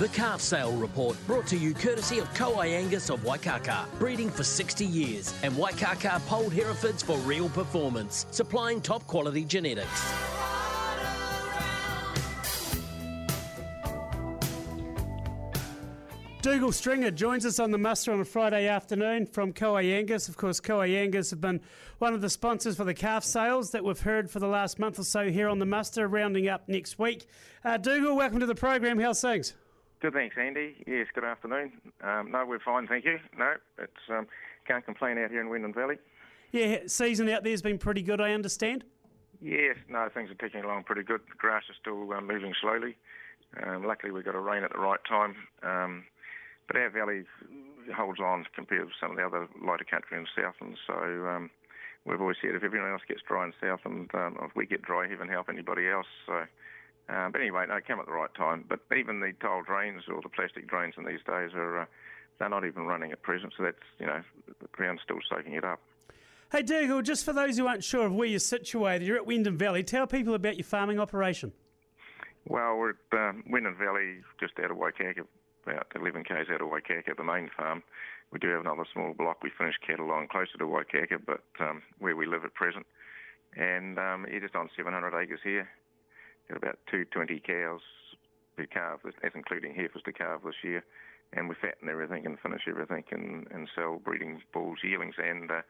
The Calf Sale Report brought to you courtesy of Kowai Angus of Waikaka, breeding for 60 years, and Waikaka Polled Herefords for real performance, supplying top quality genetics. Dougal Stringer joins us on the muster on a Friday afternoon from Kowai Angus. Of course, Kowai Angus have been one of the sponsors for the calf sales that we've heard for the last month or so here on the muster, rounding up next week. Uh, Dougal, welcome to the program. How's things? Good, thanks, Andy. Yes, good afternoon. Um, no, we're fine, thank you. No, it's um, can't complain out here in Wyndham Valley. Yeah, season out there's been pretty good, I understand. Yes, no, things are ticking along pretty good. The grass is still uh, moving slowly. Um, luckily, we got a rain at the right time. Um, but our valley holds on compared with some of the other lighter country in Southland. So um, we've always said if everyone else gets dry in Southland, um, if we get dry, heaven help anybody else. So, um, but anyway, no, it came at the right time. But even the tile drains or the plastic drains in these days are uh, they're not even running at present. So that's you know the ground's still soaking it up. Hey Dougal, just for those who aren't sure of where you're situated, you're at Wyndham Valley. Tell people about your farming operation. Well, we're at um, Wyndham Valley, just out of Waikaka, about 11 k's out of Waikaka, the main farm. We do have another small block. We finish cattle on closer to Waikaka, but um, where we live at present. And um, yeah, just on 700 acres here. Got about 220 cows per calf, that's including heifers to calve this year. And we fatten everything and finish everything and, and sell breeding bulls, yearlings, and uh,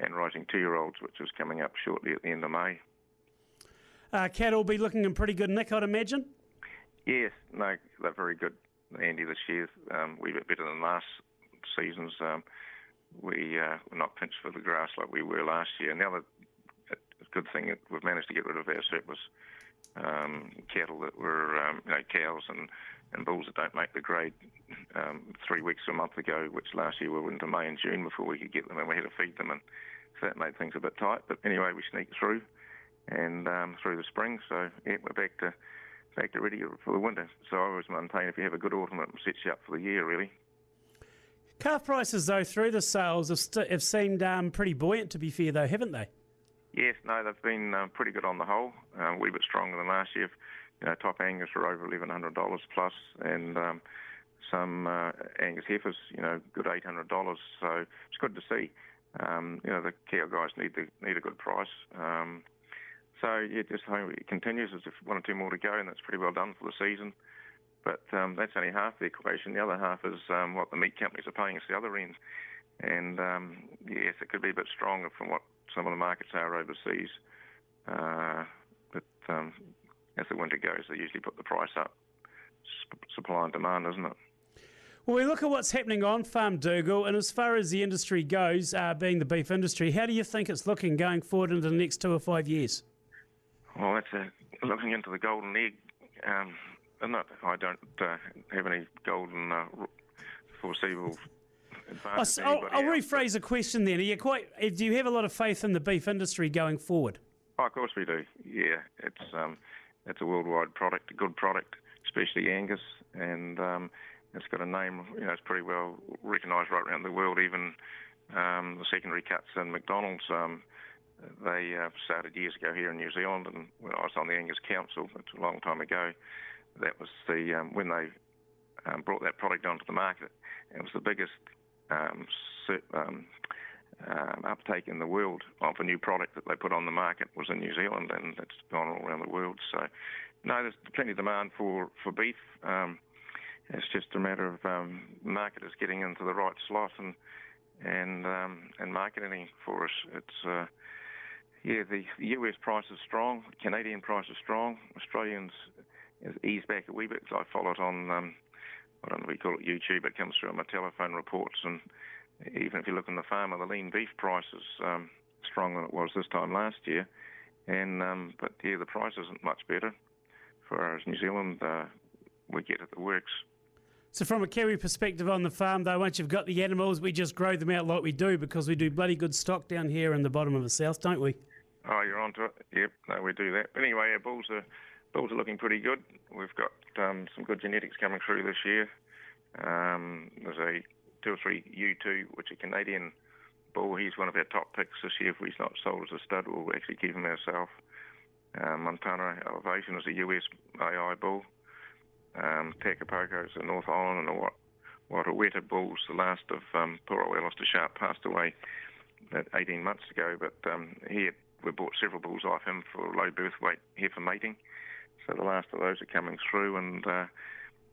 and rising two-year-olds, which is coming up shortly at the end of May. Uh, cattle will be looking in pretty good nick, I'd imagine. Yes, no, they're very good. Andy this year. Um, we bit better than last seasons. Um, we uh, were not pinched for the grass like we were last year. And the other good thing that we've managed to get rid of our surplus um, cattle that were um, you know cows and, and bulls that don't make the grade um, three weeks or a month ago, which last year we were into May and June before we could get them, and we had to feed them, and so that made things a bit tight. But anyway, we sneaked through and um, through the spring, so yeah, we're back to back to ready for the winter. So I always maintain if you have a good autumn, it sets you up for the year, really. Calf prices, though, through the sales have, st- have seemed um, pretty buoyant, to be fair, though, haven't they? Yes, no, they've been uh, pretty good on the whole. Um, a wee bit stronger than last year. You know, top Angus are over eleven hundred dollars plus, and um, some uh, Angus heifers, you know, good eight hundred dollars. So it's good to see. Um, you know, the cow guys need the, need a good price. Um, so yeah, just hope it continues. There's one or two more to go, and that's pretty well done for the season. But um, that's only half the equation. The other half is um, what the meat companies are paying us the other end. And um, yes, it could be a bit stronger from what some of the markets are overseas. Uh, but um, as the winter goes, they usually put the price up. Supply and demand, isn't it? Well, we look at what's happening on farm, Dougal, and as far as the industry goes, uh, being the beef industry, how do you think it's looking going forward into the next two or five years? Well, that's a, looking into the golden egg. Um, not, I don't uh, have any golden uh, foreseeable. I'll, I'll, I'll rephrase the question then. Are you quite? Uh, do you have a lot of faith in the beef industry going forward? Oh, of course we do. Yeah, it's um, it's a worldwide product, a good product, especially Angus, and um, it's got a name. You know, it's pretty well recognised right around the world. Even um, the secondary cuts and McDonald's. Um, they uh, started years ago here in New Zealand, and when I was on the Angus Council, it's a long time ago. That was the um, when they um, brought that product onto the market. It was the biggest um, um, um, uptake in the world of a new product that they put on the market was in New Zealand, and it's gone all around the world. So, no, there's plenty of demand for for beef. Um, it's just a matter of um, marketers getting into the right slot and and um, and marketing for us. It's uh, yeah, the, the US price is strong. Canadian price is strong. Australians has eased back a wee bit. I follow it on, um, I don't know you call it, YouTube. It comes through on my telephone reports. And even if you look on the farm, the lean beef price is um, stronger than it was this time last year. And um, But yeah, the price isn't much better. For as New Zealand, uh, we get it that works. So, from a Kiwi perspective on the farm, though, once you've got the animals, we just grow them out like we do because we do bloody good stock down here in the bottom of the south, don't we? Oh, you're onto it. Yep, no, we do that. But anyway, our bulls are bulls are looking pretty good. We've got um, some good genetics coming through this year. Um, there's a two or three U2, which are Canadian bull. He's one of our top picks this year. If he's not sold as a stud, we'll actually keep him ourselves. Uh, Montana Elevation is a US AI bull. um, is a North Island and what Waireweta bulls. The last of um, Puro Alistair Sharp passed away about 18 months ago, but um, he had, we bought several bulls off him for low birth weight here for mating. So the last of those are coming through, and uh,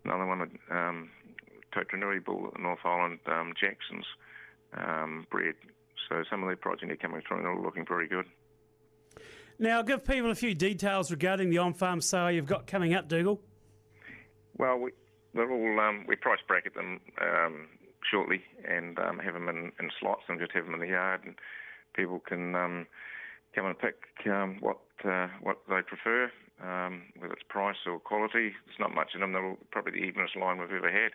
another one, um, Totaranui bull at North Island, um, Jackson's um, bred. So some of their progeny are coming through and they're all looking very good. Now, give people a few details regarding the on-farm sale you've got coming up, Dougal. Well, we, they're all um, we price bracket them um, shortly and um, have them in, in, slots and just have them in the yard, and people can um, come and pick um, what uh, what they prefer, um, whether it's price or quality. There's not much in them. They're probably the evenest line we've ever had.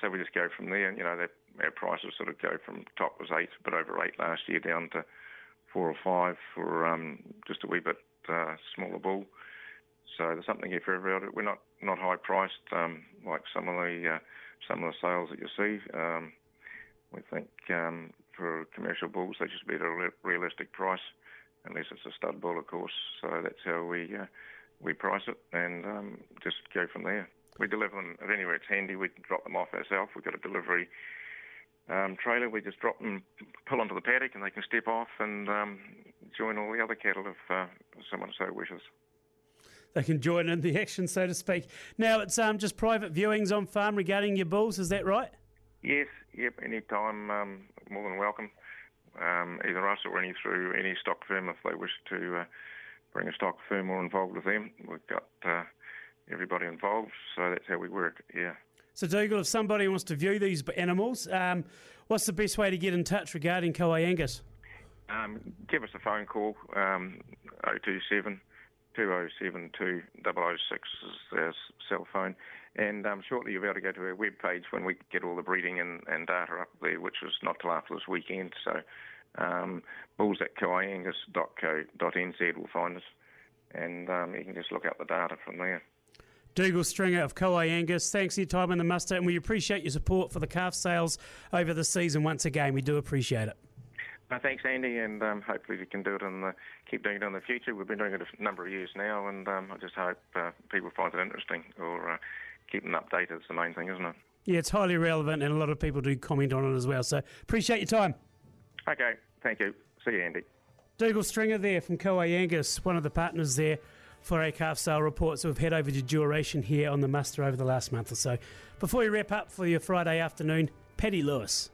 so we just go from there. And, you know, our prices sort of go from top was eight, but over eight last year, down to four or five for just a wee bit uh, smaller bull. So there's something here for everybody. We're not not high priced um, like some of the uh, some of the sales that you see. Um, we think um, for commercial bulls they just at a realistic price, unless it's a stud bull, of course. So that's how we uh, we price it and um, just go from there. We deliver them if anywhere it's handy. We can drop them off ourselves. We've got a delivery um, trailer. We just drop them, pull onto the paddock, and they can step off and um, join all the other cattle if uh, someone so wishes they can join in the action, so to speak. Now it's um, just private viewings on farm regarding your bulls. Is that right? Yes. Yep. Anytime, um, more than welcome. Um, either us or any through any stock firm if they wish to uh, bring a stock firm or involved with them. We've got uh, everybody involved, so that's how we work. Yeah. So, Dougal, if somebody wants to view these animals, um, what's the best way to get in touch regarding Kowai Angus? Um, give us a phone call, um, 027 2072 006 is their cell phone. And um, shortly you'll be able to go to our webpage when we get all the breeding and, and data up there, which is not till after this weekend. So um, bulls at kowaiangus.co.nz will find us. And um, you can just look up the data from there. Dougal Stringer of Kowai Angus, thanks for your time in the muster, and we appreciate your support for the calf sales over the season once again. We do appreciate it. Thanks, Andy, and um, hopefully we can do it and keep doing it in the future. We've been doing it a number of years now, and um, I just hope uh, people find it interesting or uh, keep them updated. It's the main thing, isn't it? Yeah, it's highly relevant, and a lot of people do comment on it as well. So appreciate your time. Okay, thank you. See you, Andy. Dougal Stringer there from Kowai Angus, one of the partners there for a calf sale report. So we've head over to duration here on the muster over the last month or so. Before we wrap up for your Friday afternoon, Paddy Lewis.